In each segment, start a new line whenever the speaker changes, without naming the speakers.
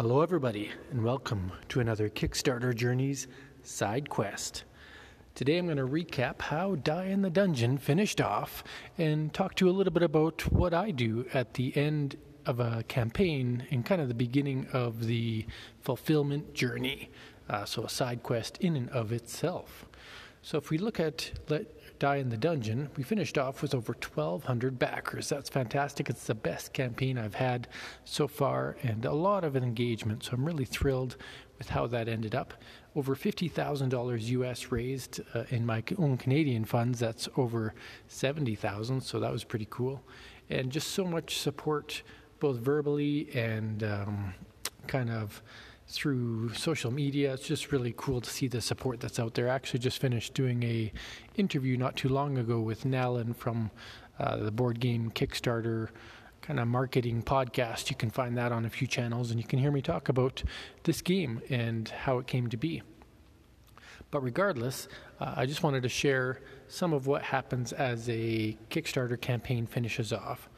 Hello, everybody, and welcome to another Kickstarter Journeys side quest. Today I'm going to recap how Die in the Dungeon finished off and talk to you a little bit about what I do at the end of a campaign and kind of the beginning of the fulfillment journey. Uh, so, a side quest in and of itself. So, if we look at Let Die in the Dungeon, we finished off with over 1,200 backers. That's fantastic. It's the best campaign I've had so far and a lot of engagement. So I'm really thrilled with how that ended up. Over $50,000 US raised uh, in my own Canadian funds. That's over 70,000. So that was pretty cool. And just so much support, both verbally and um, kind of through social media. It's just really cool to see the support that's out there. I actually just finished doing a interview not too long ago with Nalin from uh, the board game Kickstarter kind of marketing podcast. You can find that on a few channels, and you can hear me talk about this game and how it came to be. But regardless, uh, I just wanted to share some of what happens as a Kickstarter campaign finishes off.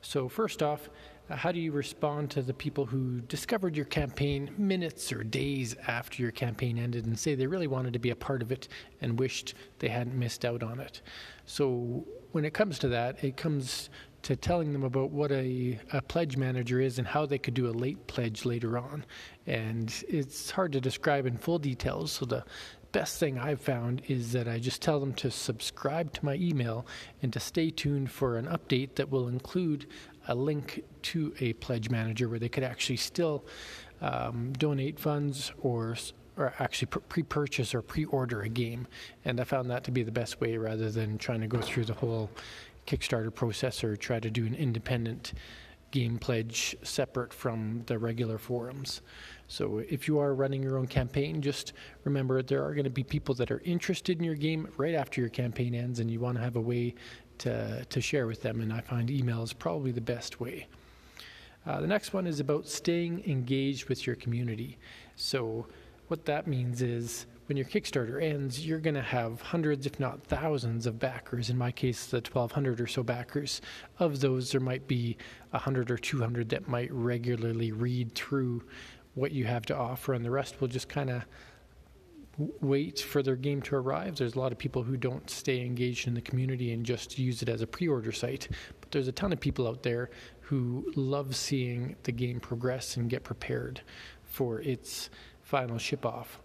So, first off, how do you respond to the people who discovered your campaign minutes or days after your campaign ended and say they really wanted to be a part of it and wished they hadn't missed out on it? So, when it comes to that, it comes to telling them about what a, a pledge manager is and how they could do a late pledge later on. And it's hard to describe in full details, so the best thing I've found is that I just tell them to subscribe to my email and to stay tuned for an update that will include a link to a pledge manager where they could actually still um, donate funds or or actually pre-purchase or pre-order a game. And i found that to be the best way rather than trying to go through the whole kickstarter process or try to do an independent game pledge separate from the regular forums so if you are running your own campaign just remember there are going to be people that are interested in your game right after your campaign ends and you want to have a way to, to share with them, and I find email is probably the best way. Uh, the next one is about staying engaged with your community. So, what that means is when your Kickstarter ends, you're going to have hundreds, if not thousands, of backers. In my case, the 1,200 or so backers. Of those, there might be 100 or 200 that might regularly read through what you have to offer, and the rest will just kind of wait for their game to arrive. There's a lot of people who don't stay engaged in the community and just use it as a pre order site. But there's a ton of people out there who love seeing the game progress and get prepared for its final ship off.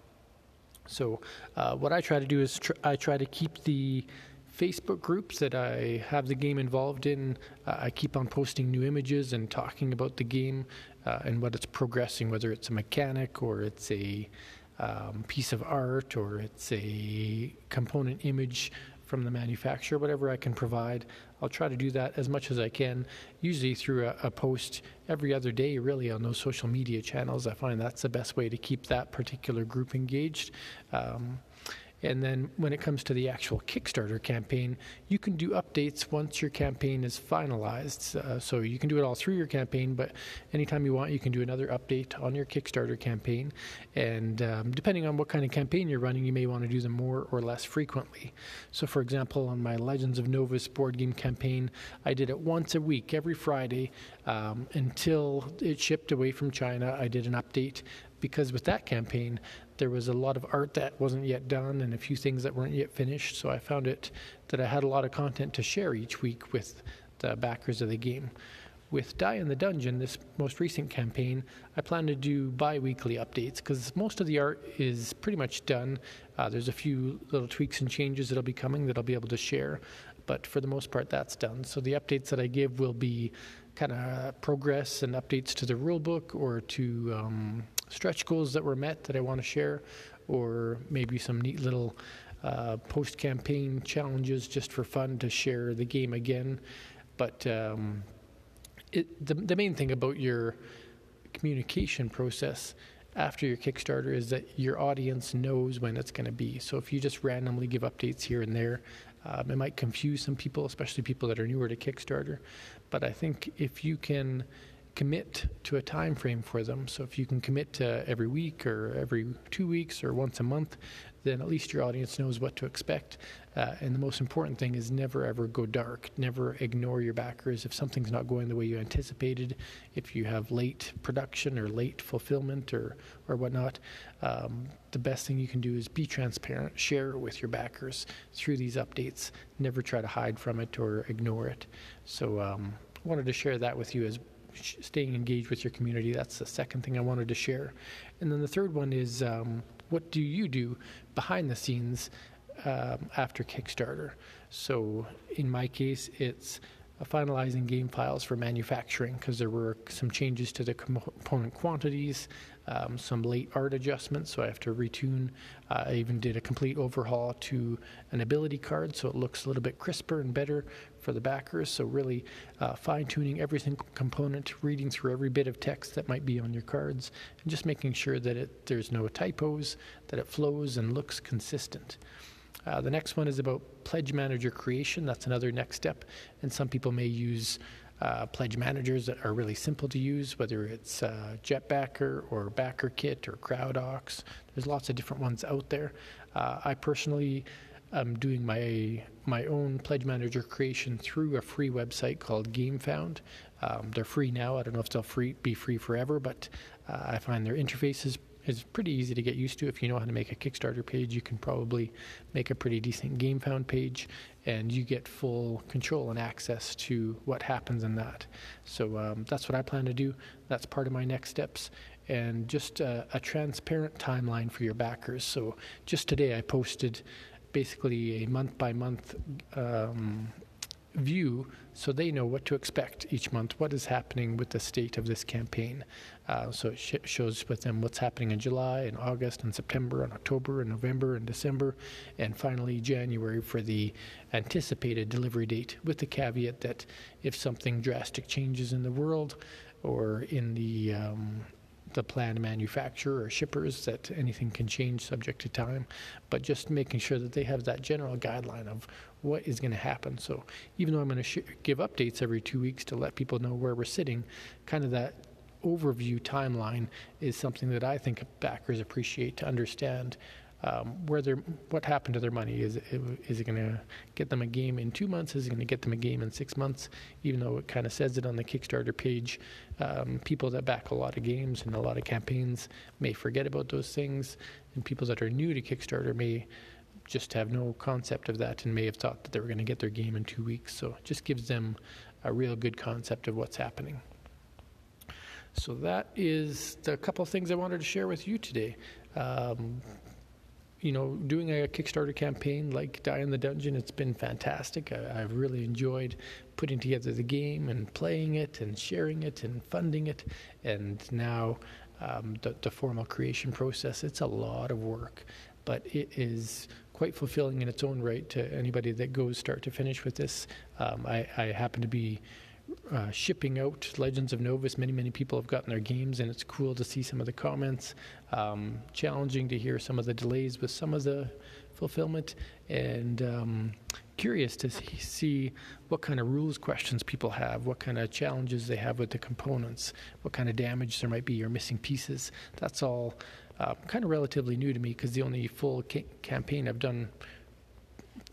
So, uh, what I try to do is tr- I try to keep the Facebook groups that I have the game involved in. Uh, I keep on posting new images and talking about the game uh, and what it's progressing, whether it's a mechanic or it's a um, piece of art or it's a component image from the manufacturer, whatever I can provide. I'll try to do that as much as I can, usually through a, a, post every other day, really, on those social media channels. I find that's the best way to keep that particular group engaged. Um, and then when it comes to the actual Kickstarter campaign, you can do updates once your campaign is finalized. Uh, so you can do it all through your campaign, but anytime you want, you can do another update on your Kickstarter campaign. And um, depending on what kind of campaign you're running, you may want to do them more or less frequently. So, for example, on my Legends of Novus board game campaign, I did it once a week, every Friday, um, until it shipped away from China. I did an update because with that campaign, there was a lot of art that wasn't yet done and a few things that weren't yet finished. So I found it that I had a lot of content to share each week with the backers of the game. With Die in the Dungeon, this most recent campaign, I plan to do bi weekly updates because most of the art is pretty much done. Uh, there's a few little tweaks and changes that'll be coming that I'll be able to share, but for the most part, that's done. So the updates that I give will be kind of progress and updates to the rulebook or to um, stretch goals that were met that I want to share, or maybe some neat little uh, post campaign challenges just for fun to share the game again. But um, it, the, the main thing about your communication process after your Kickstarter is that your audience knows when it's going to be. So if you just randomly give updates here and there, um, it might confuse some people, especially people that are newer to Kickstarter. But I think if you can commit to a time frame for them. So if you can commit to every week or every two weeks or once a month, then at least your audience knows what to expect. Uh, and the most important thing is never ever go dark. Never ignore your backers. If something's not going the way you anticipated, if you have late production or late fulfillment or, or whatnot, um, the best thing you can do is be transparent, share it with your backers through these updates. Never try to hide from it or ignore it. So um, wanted to share that with you as staying engaged with your community. That's the second thing I wanted to share. And then the third one is um, what do you do behind the scenes um, after Kickstarter? So in my case, it's finalizing game files for manufacturing because there were some changes to the component quantities, um, some late art adjustments, so I have to retune. Uh, I even did a complete overhaul to an ability card so it looks a little bit crisper and better for the backers. So, really uh, fine tuning every single component, reading through every bit of text that might be on your cards, and just making sure that it, there's no typos, that it flows and looks consistent. Uh, the next one is about pledge manager creation. That's another next step. And some people may use uh, pledge managers that are really simple to use, whether it's uh, Jetbacker or BackerKit or CrowdOx. There's lots of different ones out there. Uh, I personally am doing my my own pledge manager creation through a free website called GameFound. Um, they're free now. I don't know if they'll free, be free forever, but uh, I find their interface is is pretty easy to get used to. If you know how to make a Kickstarter page, you can probably make a pretty decent GameFound page, and you get full control and access to what happens in that. So um, that's what I plan to do. That's part of my next steps, and just a, a transparent timeline for your backers. So just today, I posted basically a month by month um, view so they know what to expect each month, what is happening with the state of this campaign. Uh, so it sh- shows with them what's happening in July and August and September and October and November and December, and finally January for the anticipated delivery date, with the caveat that if something drastic changes in the world or in the um, the planned manufacturer or shippers that anything can change subject to time, but just making sure that they have that general guideline of what is going to happen. So even though I'm going to sh- give updates every two weeks to let people know where we're sitting, kind of that overview timeline is something that I think backers appreciate to understand um, where they what happened to their money. Is it, is it going to get them a game in two months? Is it going to get them a game in six months? Even though it kind of says it on the Kickstarter page, um, people that back a lot of games and a lot of campaigns may forget about those things, and people that are new to Kickstarter may just have no concept of that and may have thought that they were going to get their game in two weeks. So it just gives them a real good concept of what's happening. So that is the couple of things I wanted to share with you today. Um, you know, doing a Kickstarter campaign like Die in the Dungeon, it's been fantastic. I, have really enjoyed putting together the game and playing it and sharing it and funding it. And now um, the, the formal creation process, it's a lot of work, but it is quite fulfilling in its own right to anybody that goes start to finish with this. Um, I, I happen to be uh, shipping out Legends of Novus. Many, many people have gotten their games, and it's cool to see some of the comments. Um, challenging to hear some of the delays with some of the fulfillment, and um, curious to see what kind of rules questions people have, what kind of challenges they have with the components, what kind of damage there might be or missing pieces. That's all uh, kind of relatively new to me because the only full ca- campaign I've done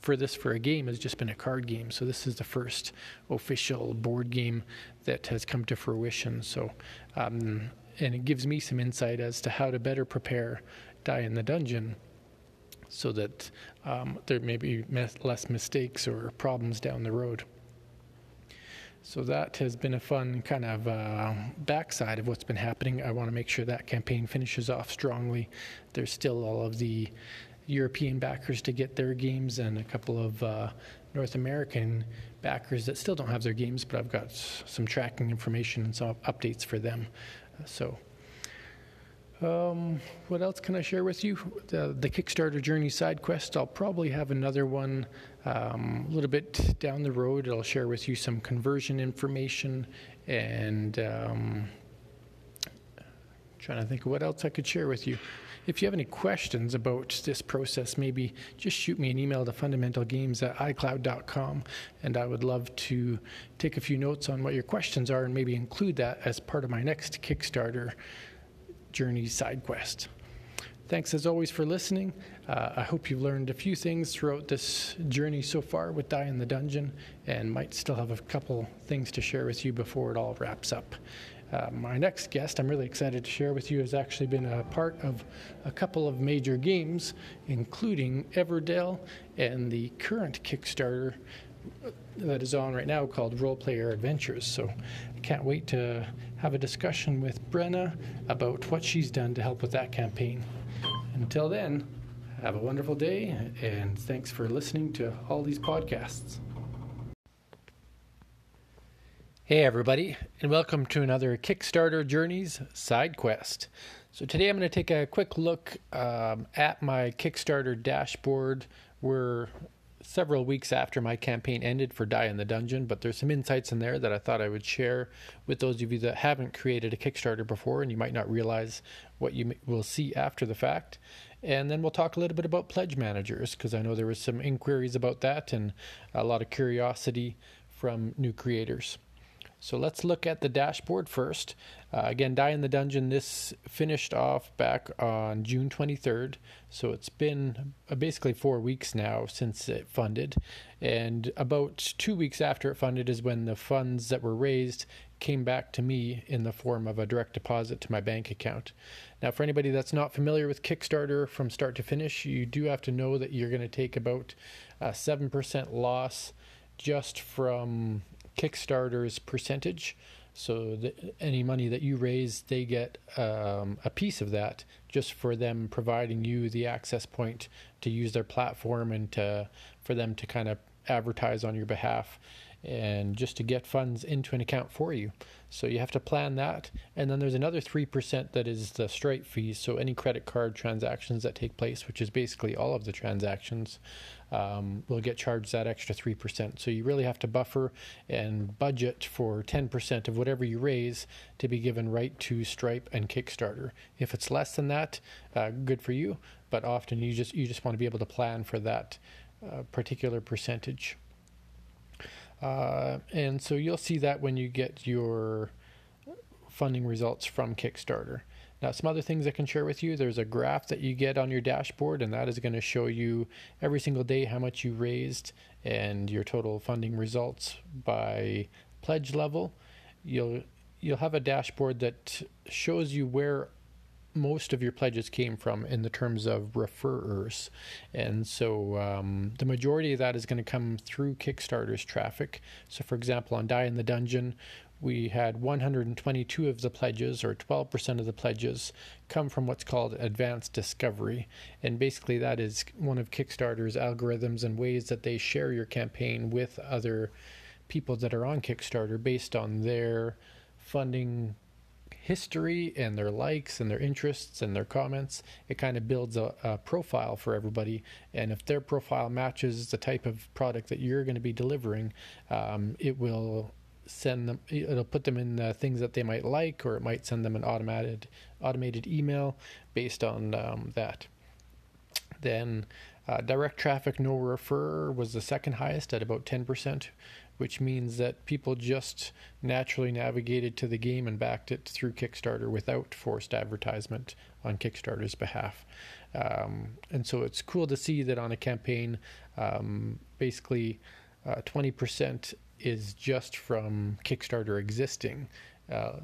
for this for a game has just been a card game. So this is the first official board game that has come to fruition. So, um, and it gives me some insight as to how to better prepare Die in the Dungeon so that um, there may be less mistakes or problems down the road. So that has been a fun kind of uh, backside of what's been happening. I want to make sure that campaign finishes off strongly. There's still all of the European backers to get their games and a couple of uh, North American backers that still don't have their games, but I've got some tracking information and some updates for them. Uh, so, um, what else can I share with you? The, the, Kickstarter Journey side quest, I'll probably have another one um, a little bit down the road. I'll share with you some conversion information and um, Trying to think of what else I could share with you. If you have any questions about this process, maybe just shoot me an email to fundamentalgames at icloud.com, and I would love to take a few notes on what your questions are and maybe include that as part of my next Kickstarter journey side quest. Thanks as always for listening. Uh, I hope you've learned a few things throughout this journey so far with Die in the Dungeon and might still have a couple things to share with you before it all wraps up. Uh, my next guest, I'm really excited to share with you, has actually been a part of a couple of major games, including Everdell and the current Kickstarter that is on right now called Roll Player Adventures. So I can't wait to have a discussion with Brenna about what she's done to help with that campaign. Until then, have a wonderful day, and thanks for listening to all these podcasts. Hey, everybody, and welcome to another Kickstarter Journeys side quest. So, today I'm going to take a quick look um, at my Kickstarter dashboard. We're several weeks after my campaign ended for Die in the Dungeon, but there's some insights in there that I thought I would share with those of you that haven't created a Kickstarter before and you might not realize what you will see after the fact. And then we'll talk a little bit about pledge managers because I know there was some inquiries about that and a lot of curiosity from new creators. So let's look at the dashboard first. Uh, again, Die in the Dungeon, this finished off back on June 23rd. So it's been uh, basically four weeks now since it funded. And about two weeks after it funded is when the funds that were raised came back to me in the form of a direct deposit to my bank account. Now, for anybody that's not familiar with Kickstarter from start to finish, you do have to know that you're going to take about a 7% loss just from Kickstarter's percentage. So the, any money that you raise, they get um, a piece of that just for them providing you the access point to use their platform and to, for them to kind of advertise on your behalf and just to get funds into an account for you. So you have to plan that. And then there's another 3% that is the Stripe fees. So any credit card transactions that take place, which is basically all of the transactions, um, will get charged that extra 3%. So you really have to buffer and budget for 10% of whatever you raise to be given right to Stripe and Kickstarter. If it's less than that, uh, good for you. But often you just you just want to be able to plan for that uh, particular percentage. Uh, and so you'll see that when you get your funding results from Kickstarter. Now, some other things I can share with you there's a graph that you get on your dashboard, and that is going to show you every single day how much you raised and your total funding results by pledge level. You'll you'll have a dashboard that shows you where most of your pledges came from in the terms of referrers. And so um, the majority of that is going to come through Kickstarter's traffic. So, for example, on Die in the Dungeon, we had 122 of the pledges, or 12% of the pledges, come from what's called advanced discovery. And basically, that is one of Kickstarter's algorithms and ways that they share your campaign with other people that are on Kickstarter based on their funding history and their likes and their interests and their comments. It kind of builds a, a, profile for everybody. And if their profile matches the type of product that you're going to be delivering, um, it will send them it'll put them in uh, things that they might like or it might send them an automated automated email based on um, that. Then uh, direct traffic no refer was the second highest at about 10% which means that people just naturally navigated to the game and backed it through kickstarter without forced advertisement on kickstarter's behalf. Um, and so it's cool to see that on a campaign um, basically uh, 20% is just from Kickstarter existing. Uh,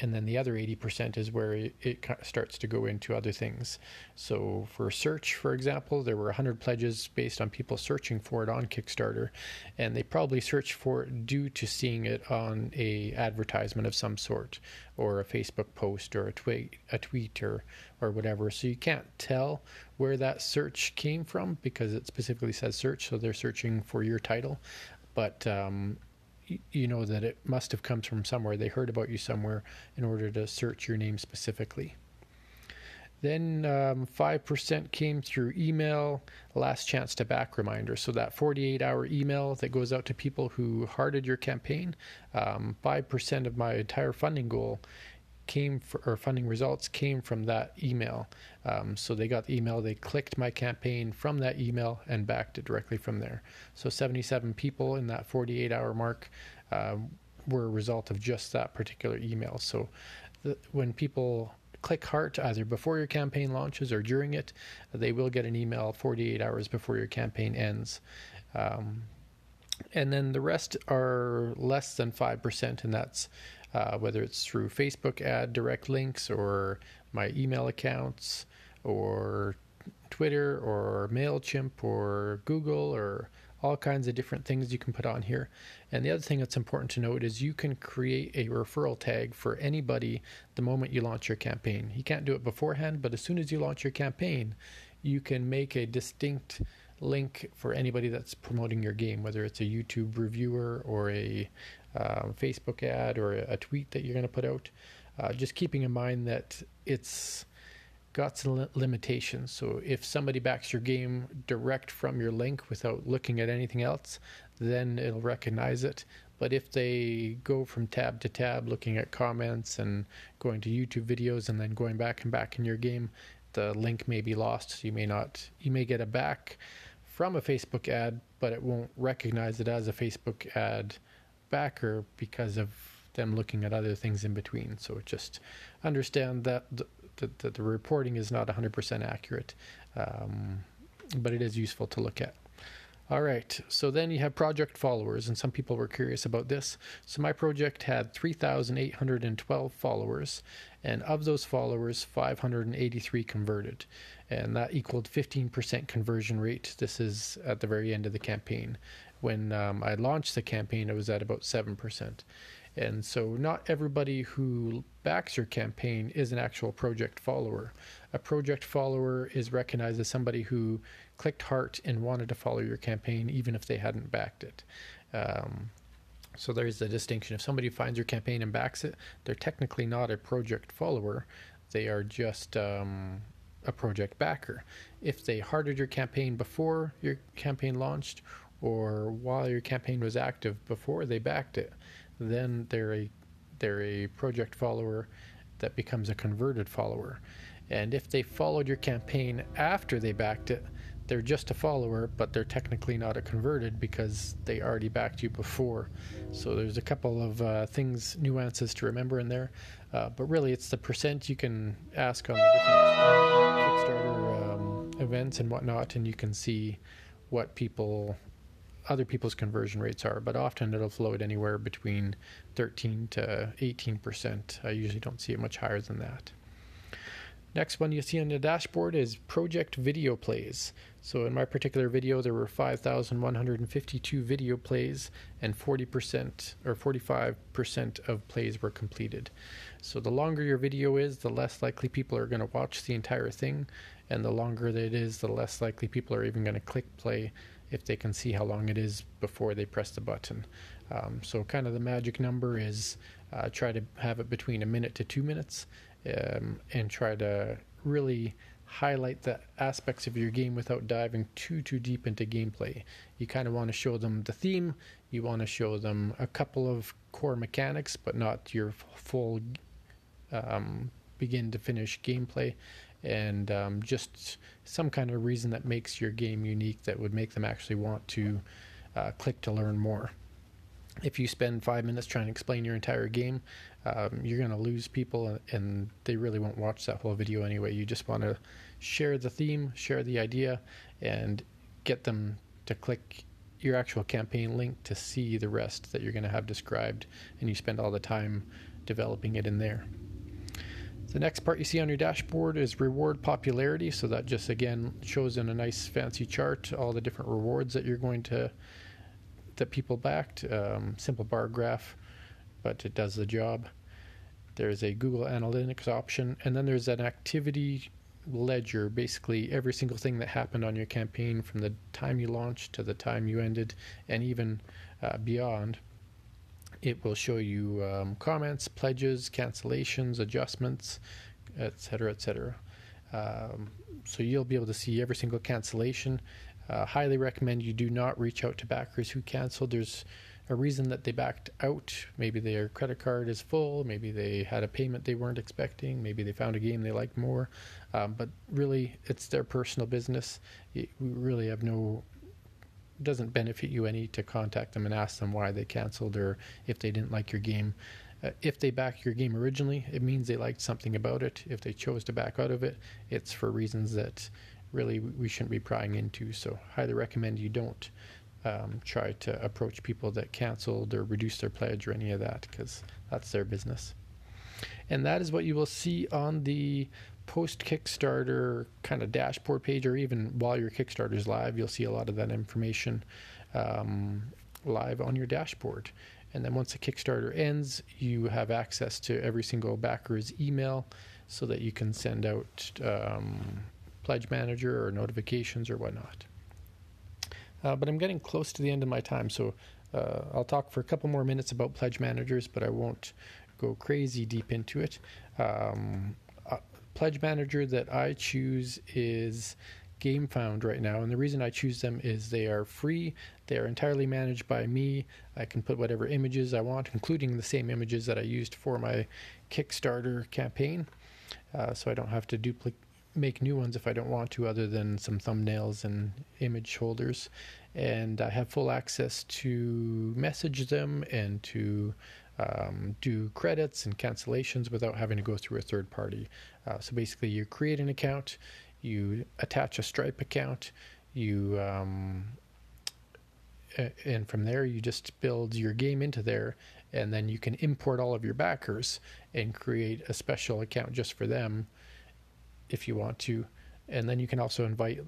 and then the other 80% is where it, it, starts to go into other things. So for search, for example, there were 100 pledges based on people searching for it on Kickstarter, and they probably searched for it due to seeing it on a advertisement of some sort, or a Facebook post, or a tweet, a tweet, or or whatever. So you can't tell where that search came from because it specifically says search, so they're searching for your title but um, you know that it must have come from somewhere. They heard about you somewhere in order to search your name specifically. Then um, 5% came through email, last chance to back reminder. So that 48 hour email that goes out to people who hearted your campaign, um, 5% of my entire funding goal came for, or funding results came from that email. Um, so they got the email, they clicked my campaign from that email and backed it directly from there. So 77 people in that 48 hour mark um, were a result of just that particular email. So the, when people click heart either before your campaign launches or during it, they will get an email 48 hours before your campaign ends. Um, and then the rest are less than 5%, and that's uh, whether it's through Facebook ad direct links or my email accounts or Twitter or MailChimp or Google or all kinds of different things you can put on here. And the other thing that's important to note is you can create a referral tag for anybody the moment you launch your campaign. You can't do it beforehand, but as soon as you launch your campaign, you can make a distinct link for anybody that's promoting your game, whether it's a YouTube reviewer or a um, Facebook ad or a, tweet that you're going to put out. Uh, just keeping in mind that it's got some limitations. So if somebody backs your game direct from your link without looking at anything else, then it'll recognize it. But if they go from tab to tab looking at comments and going to YouTube videos and then going back and back in your game, the link may be lost. You may not you may get a back from a Facebook ad, but it won't recognize it as a Facebook ad backer because of them looking at other things in between. So just understand that the, the, the reporting is not 100% accurate, um, but it is useful to look at. All right, so then you have project followers, and some people were curious about this. So my project had 3,812 followers, and of those followers, 583 converted, and that equaled 15% conversion rate. This is at the very end of the campaign. When um, I launched the campaign, it was at about 7%. And so, not everybody who backs your campaign is an actual project follower. A project follower is recognized as somebody who clicked heart and wanted to follow your campaign, even if they hadn't backed it. Um, so there's a distinction. If somebody finds your campaign and backs it, they're technically not a project follower. They are just um, a project backer. If they hearted your campaign before your campaign launched, or while your campaign was active before they backed it, then they're a they're a project follower that becomes a converted follower. And if they followed your campaign after they backed it, they're just a follower, but they're technically not a converted because they already backed you before. So there's a couple of uh, things, nuances to remember in there. Uh, but really, it's the percent you can ask on the different Kickstarter um, events and whatnot, and you can see what people other people's conversion rates are, but often it'll float anywhere between 13 to 18%. I usually don't see it much higher than that. Next one you see on the dashboard is project video plays. So in my particular video, there were 5,152 video plays, and 40% or 45% of plays were completed. So the longer your video is, the less likely people are going to watch the entire thing, and the longer that it is, the less likely people are even going to click play if they can see how long it is before they press the button. Um, so, kind of the magic number is uh, try to have it between a minute to two minutes um, and try to really highlight the aspects of your game without diving too too deep into gameplay. You kind of want to show them the theme, you want to show them a couple of core mechanics, but not your full um, begin to finish gameplay and um, just some kind of reason that makes your game unique that would make them actually want to uh, click to learn more. If you spend five minutes trying to explain your entire game, um, you're going to lose people and they really won't watch that whole video anyway. You just want to share the theme, share the idea, and get them to click your actual campaign link to see the rest that you're going to have described, and you spend all the time developing it in there. The next part you see on your dashboard is reward popularity. So that just again shows in a nice fancy chart all the different rewards that you're going to that people backed. Um, simple bar graph, but it does the job. There's a Google Analytics option, and then there's an activity ledger. Basically, every single thing that happened on your campaign from the time you launched to the time you ended, and even uh, beyond. It will show you um, comments, pledges, cancellations, adjustments, etc., etc. Um, so you'll be able to see every single cancellation. Uh, highly recommend you do not reach out to backers who canceled. There's a reason that they backed out. Maybe their credit card is full. Maybe they had a payment they weren't expecting. Maybe they found a game they liked more. Um, but really, it's their personal business. we really have no doesn't benefit you any to contact them and ask them why they canceled or if they didn't like your game. Uh, if they back your game originally, it means they liked something about it. If they chose to back out of it, it's for reasons that really we shouldn't be prying into. So, highly recommend you don't um, try to approach people that canceled or reduced their pledge or any of that because that's their business. And that is what you will see on the post Kickstarter kind of dashboard page, or even while your Kickstarter is live, you'll see a lot of that information um, live on your dashboard. And then once the Kickstarter ends, you have access to every single backer's email so that you can send out um, Pledge Manager or notifications or whatnot. Uh, but I'm getting close to the end of my time, so uh, I'll talk for a couple more minutes about Pledge Managers, but I won't go crazy deep into it. Um, pledge manager that I choose is GameFound right now, and the reason I choose them is they are free. They are entirely managed by me. I can put whatever images I want, including the same images that I used for my Kickstarter campaign, uh, so I don't have to duplicate make new ones if I don't want to, other than some thumbnails and image holders. And I have full access to message them and to um, do credits and cancellations without having to go through a third party. Uh, so basically, you create an account, you attach a Stripe account, you um, and from there you just build your game into there, and then you can import all of your backers and create a special account just for them if you want to, and then you can also invite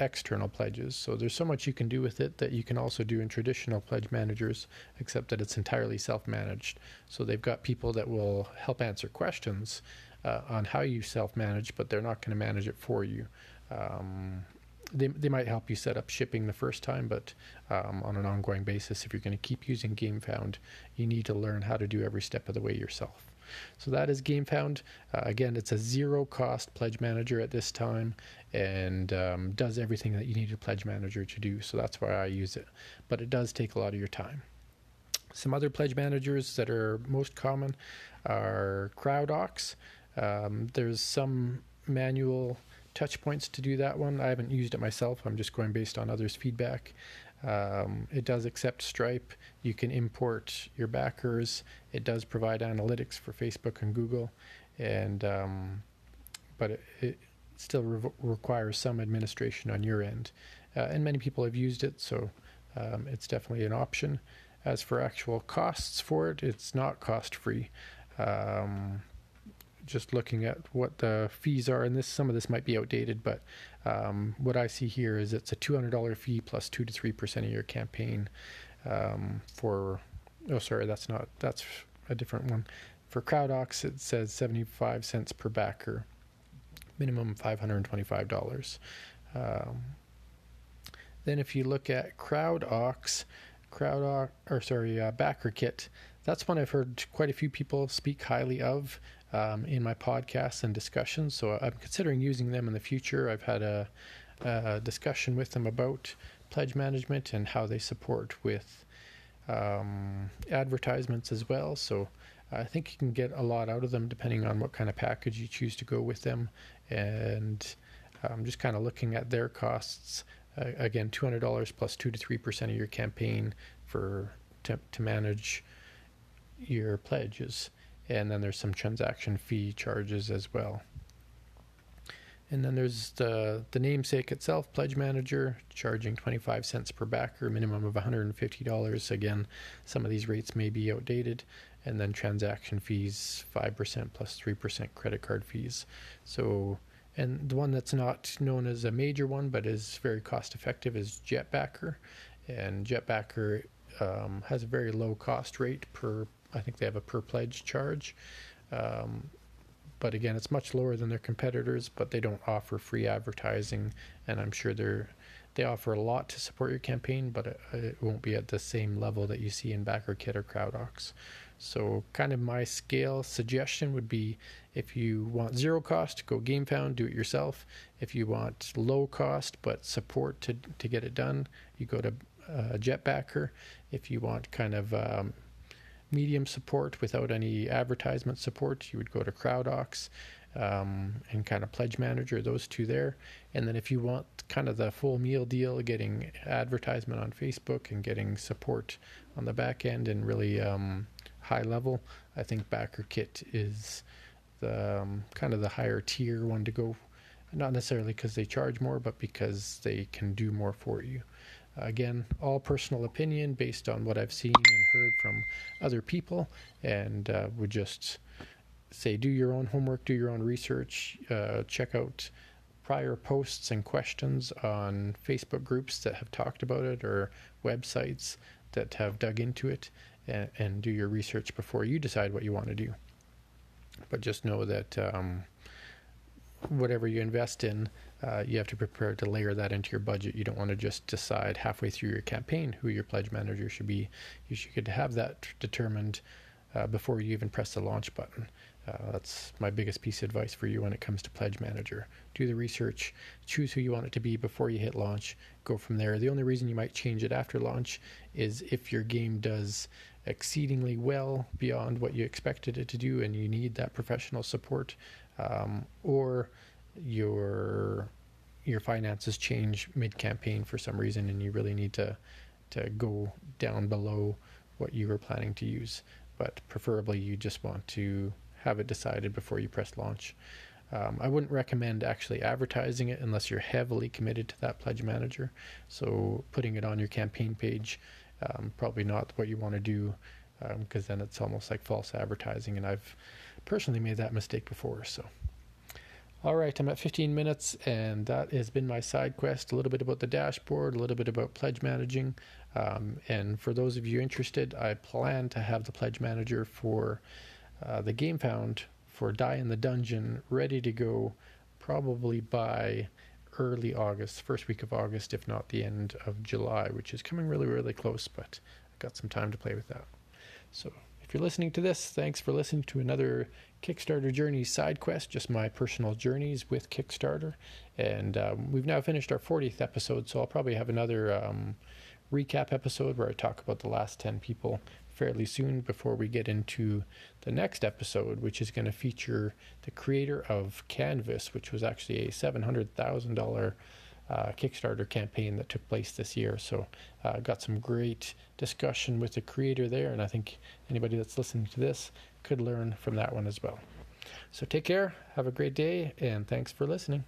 external pledges. So there's so much you can do with it that you can also do in traditional pledge managers, except that it's entirely self managed. So they've got people that will help answer questions uh, on how you self manage, but they're not going to manage it for you. Um, they, they might help you set up shipping the first time, but um, on an ongoing basis, if you're going to keep using GameFound, you need to learn how to do every step of the way yourself. So that is GameFound. Uh, again, it's a zero cost pledge manager at this time and um, does everything that you need a pledge manager to do. So that's why I use it. But it does take a lot of your time. Some other pledge managers that are most common are CrowdOx. Um, there's some manual touch points to do that one. I haven't used it myself. I'm just going based on others' feedback. Um, it does accept Stripe. You can import your backers. It does provide analytics for Facebook and Google, and um, but it, it still re- requires some administration on your end. Uh, and many people have used it, so um, it's definitely an option. As for actual costs for it, it's not cost free. Um, just looking at what the fees are, and this some of this might be outdated, but um, what I see here is it's a $200 fee plus two to three percent of your campaign um, for. Oh, sorry, that's not that's a different one. For CrowdOx, it says 75 cents per backer, minimum $525. Um, then, if you look at CrowdOx, CrowdOx, or sorry, uh, BackerKit, that's one I've heard quite a few people speak highly of um, in my podcasts and discussions. So I'm considering using them in the future. I've had a, a discussion with them about pledge management and how they support with um, advertisements as well. So I think you can get a lot out of them depending on what kind of package you choose to go with them. And um, just kind of looking at their costs. Uh, again, $200 plus 2 to 3% of your campaign for to, to manage your pledges and then there's some transaction fee charges as well. And then there's the the namesake itself, Pledge Manager, charging 25 cents per backer, minimum of $150. Again, some of these rates may be outdated. And then transaction fees, 5% plus 3% credit card fees. So, and the one that's not known as a major one, but is very cost effective, is Jetbacker. And Jetbacker um, has a very low cost rate per I think they have a per pledge charge. Um, but again, it's much lower than their competitors, but they don't offer free advertising, and I'm sure they're they offer a lot to support your campaign, but it, it won't be at the same level that you see in BackerKit or CrowdOx. So, kind of my scale suggestion would be if you want zero cost, go GameFound, do it yourself. If you want low cost but support to to get it done, you go to uh, Jetbacker. If you want kind of um, medium support without any advertisement support, you would go to CrowdOx um, and kind of Pledge Manager, those two there. And then if you want kind of the full meal deal, getting advertisement on Facebook and getting support on the back end and really um, high level, I think BackerKit is the um, kind of the higher tier one to go. Not necessarily because they charge more, but because they can do more for you. Again, all personal opinion based on what I've seen and heard from other people, and uh, would just say do your own homework, do your own research, uh, check out prior posts and questions on Facebook groups that have talked about it or websites that have dug into it, and, and do your research before you decide what you want to do. But just know that um, whatever you invest in, uh, you have to prepare to layer that into your budget. You don't want to just decide halfway through your campaign who your pledge manager should be. You should have that determined uh, before you even press the launch button. Uh, that's my biggest piece of advice for you when it comes to Pledge Manager. Do the research, choose who you want it to be before you hit launch, go from there. The only reason you might change it after launch is if your game does exceedingly well beyond what you expected it to do and you need that professional support, um, or your your finances change mid campaign for some reason and you really need to to go down below what you were planning to use. But preferably, you just want to have it decided before you press launch. Um, I wouldn't recommend actually advertising it unless you're heavily committed to that pledge manager. So putting it on your campaign page, um, probably not what you want to do, because um, then it's almost like false advertising. And I've personally made that mistake before. So, all right, I'm at 15 minutes, and that has been my side quest. A little bit about the dashboard, a little bit about pledge managing. Um, and for those of you interested, I plan to have the pledge manager for uh, the Gamefound for Die in the Dungeon ready to go probably by early August, first week of August, if not the end of July, which is coming really, really close, but I've got some time to play with that. So if you're listening to this, thanks for listening to another Kickstarter Journey side quest, just my personal journeys with Kickstarter. And um, we've now finished our 40th episode, so I'll probably have another um, recap episode where I talk about the last 10 people fairly soon before we get into the next episode, which is going to feature the creator of Canvas, which was actually a $700,000 uh, Kickstarter campaign that took place this year. So uh, got some great discussion with the creator there, and I think anybody that's listening to this could learn from that one as well. So take care, have a great day, and thanks for listening.